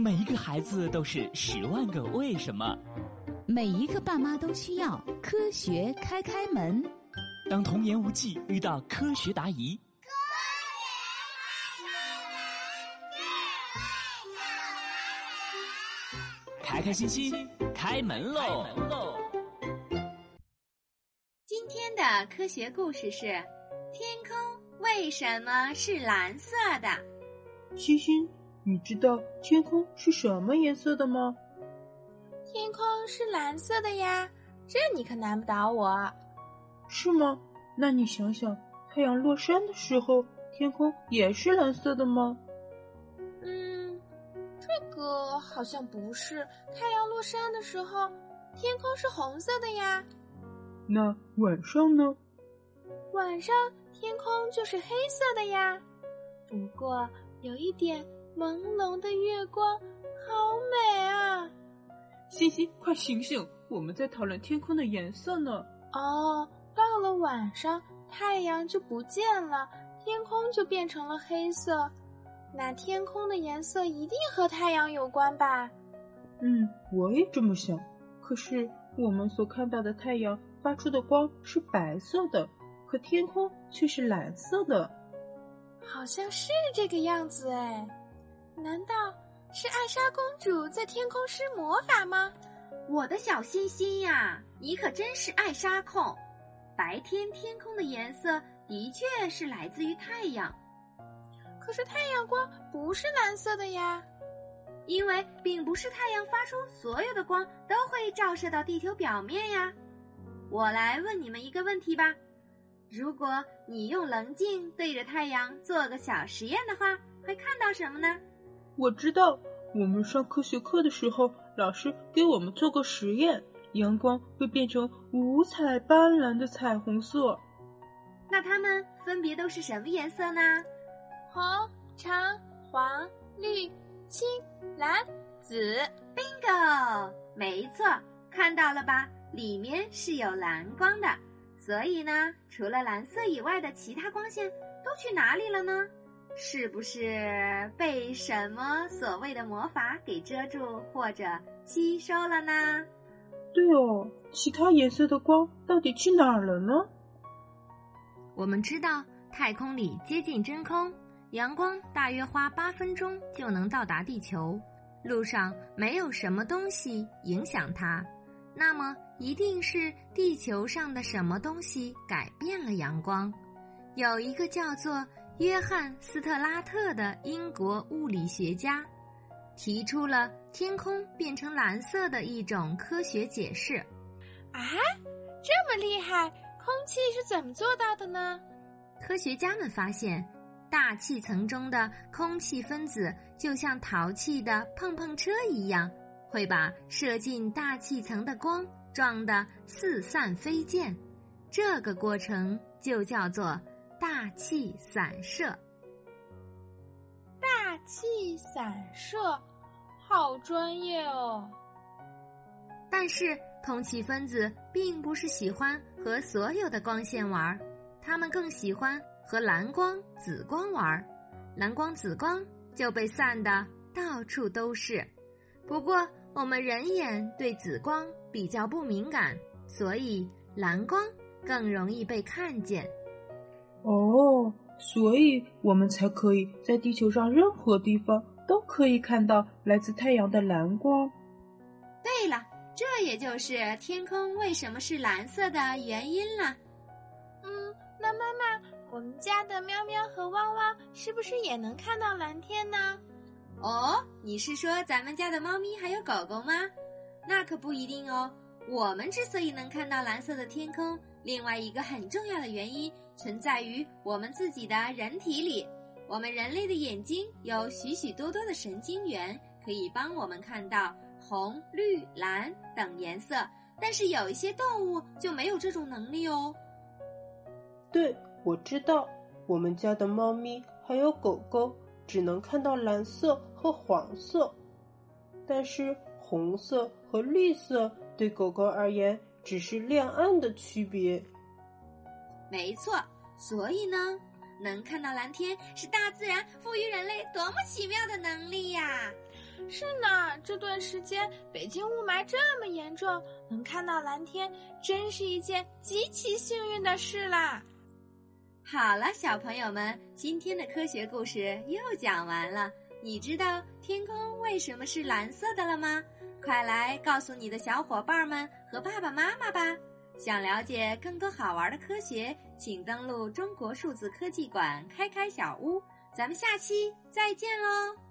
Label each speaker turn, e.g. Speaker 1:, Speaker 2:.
Speaker 1: 每一个孩子都是十万个为什么，
Speaker 2: 每一个爸妈都需要科学开开门。
Speaker 1: 当童言无忌遇到科学答疑，开开心心开门喽！
Speaker 3: 今天的科学故事是：天空为什么是蓝色的？
Speaker 4: 星星。你知道天空是什么颜色的吗？
Speaker 5: 天空是蓝色的呀，这你可难不倒我。
Speaker 4: 是吗？那你想想，太阳落山的时候，天空也是蓝色的吗？
Speaker 5: 嗯，这个好像不是。太阳落山的时候，天空是红色的呀。
Speaker 4: 那晚上呢？
Speaker 5: 晚上天空就是黑色的呀。不过有一点。朦胧的月光，好美啊！
Speaker 4: 西西，快醒醒，我们在讨论天空的颜色呢。
Speaker 5: 哦，到了晚上，太阳就不见了，天空就变成了黑色。那天空的颜色一定和太阳有关吧？
Speaker 4: 嗯，我也这么想。可是我们所看到的太阳发出的光是白色的，可天空却是蓝色的。
Speaker 5: 好像是这个样子哎。难道是艾莎公主在天空施魔法吗？
Speaker 3: 我的小心心呀，你可真是艾莎控！白天天空的颜色的确是来自于太阳，
Speaker 5: 可是太阳光不是蓝色的呀，
Speaker 3: 因为并不是太阳发出所有的光都会照射到地球表面呀。我来问你们一个问题吧：如果你用棱镜对着太阳做个小实验的话，会看到什么呢？
Speaker 4: 我知道，我们上科学课的时候，老师给我们做过实验，阳光会变成五彩斑斓的彩虹色。
Speaker 3: 那它们分别都是什么颜色呢？
Speaker 5: 红、橙、黄、绿、青、蓝、紫。
Speaker 3: Bingo！没错，看到了吧？里面是有蓝光的。所以呢，除了蓝色以外的其他光线都去哪里了呢？是不是被什么所谓的魔法给遮住或者吸收了呢？
Speaker 4: 对哦，其他颜色的光到底去哪儿了呢？
Speaker 3: 我们知道，太空里接近真空，阳光大约花八分钟就能到达地球，路上没有什么东西影响它，那么一定是地球上的什么东西改变了阳光。有一个叫做。约翰·斯特拉特的英国物理学家提出了天空变成蓝色的一种科学解释。
Speaker 5: 啊，这么厉害！空气是怎么做到的呢？
Speaker 3: 科学家们发现，大气层中的空气分子就像淘气的碰碰车一样，会把射进大气层的光撞得四散飞溅。这个过程就叫做。大气散射，
Speaker 5: 大气散射，好专业哦。
Speaker 3: 但是，通气分子并不是喜欢和所有的光线玩，他们更喜欢和蓝光、紫光玩。蓝光、紫光就被散的到处都是。不过，我们人眼对紫光比较不敏感，所以蓝光更容易被看见。
Speaker 4: 哦，所以我们才可以在地球上任何地方都可以看到来自太阳的蓝光。
Speaker 3: 对了，这也就是天空为什么是蓝色的原因了。
Speaker 5: 嗯，那妈妈，我们家的喵喵和汪汪是不是也能看到蓝天呢？
Speaker 3: 哦，你是说咱们家的猫咪还有狗狗吗？那可不一定哦。我们之所以能看到蓝色的天空。另外一个很重要的原因存在于我们自己的人体里。我们人类的眼睛有许许多多的神经元，可以帮我们看到红、绿、蓝等颜色。但是有一些动物就没有这种能力哦。
Speaker 4: 对，我知道，我们家的猫咪还有狗狗只能看到蓝色和黄色，但是红色和绿色对狗狗而言。只是亮暗的区别，
Speaker 3: 没错。所以呢，能看到蓝天是大自然赋予人类多么奇妙的能力呀！
Speaker 5: 是呢，这段时间北京雾霾这么严重，能看到蓝天，真是一件极其幸运的事啦。
Speaker 3: 好了，小朋友们，今天的科学故事又讲完了。你知道天空为什么是蓝色的了吗？快来告诉你的小伙伴们和爸爸妈妈吧！想了解更多好玩的科学，请登录中国数字科技馆开开小屋。咱们下期再见喽！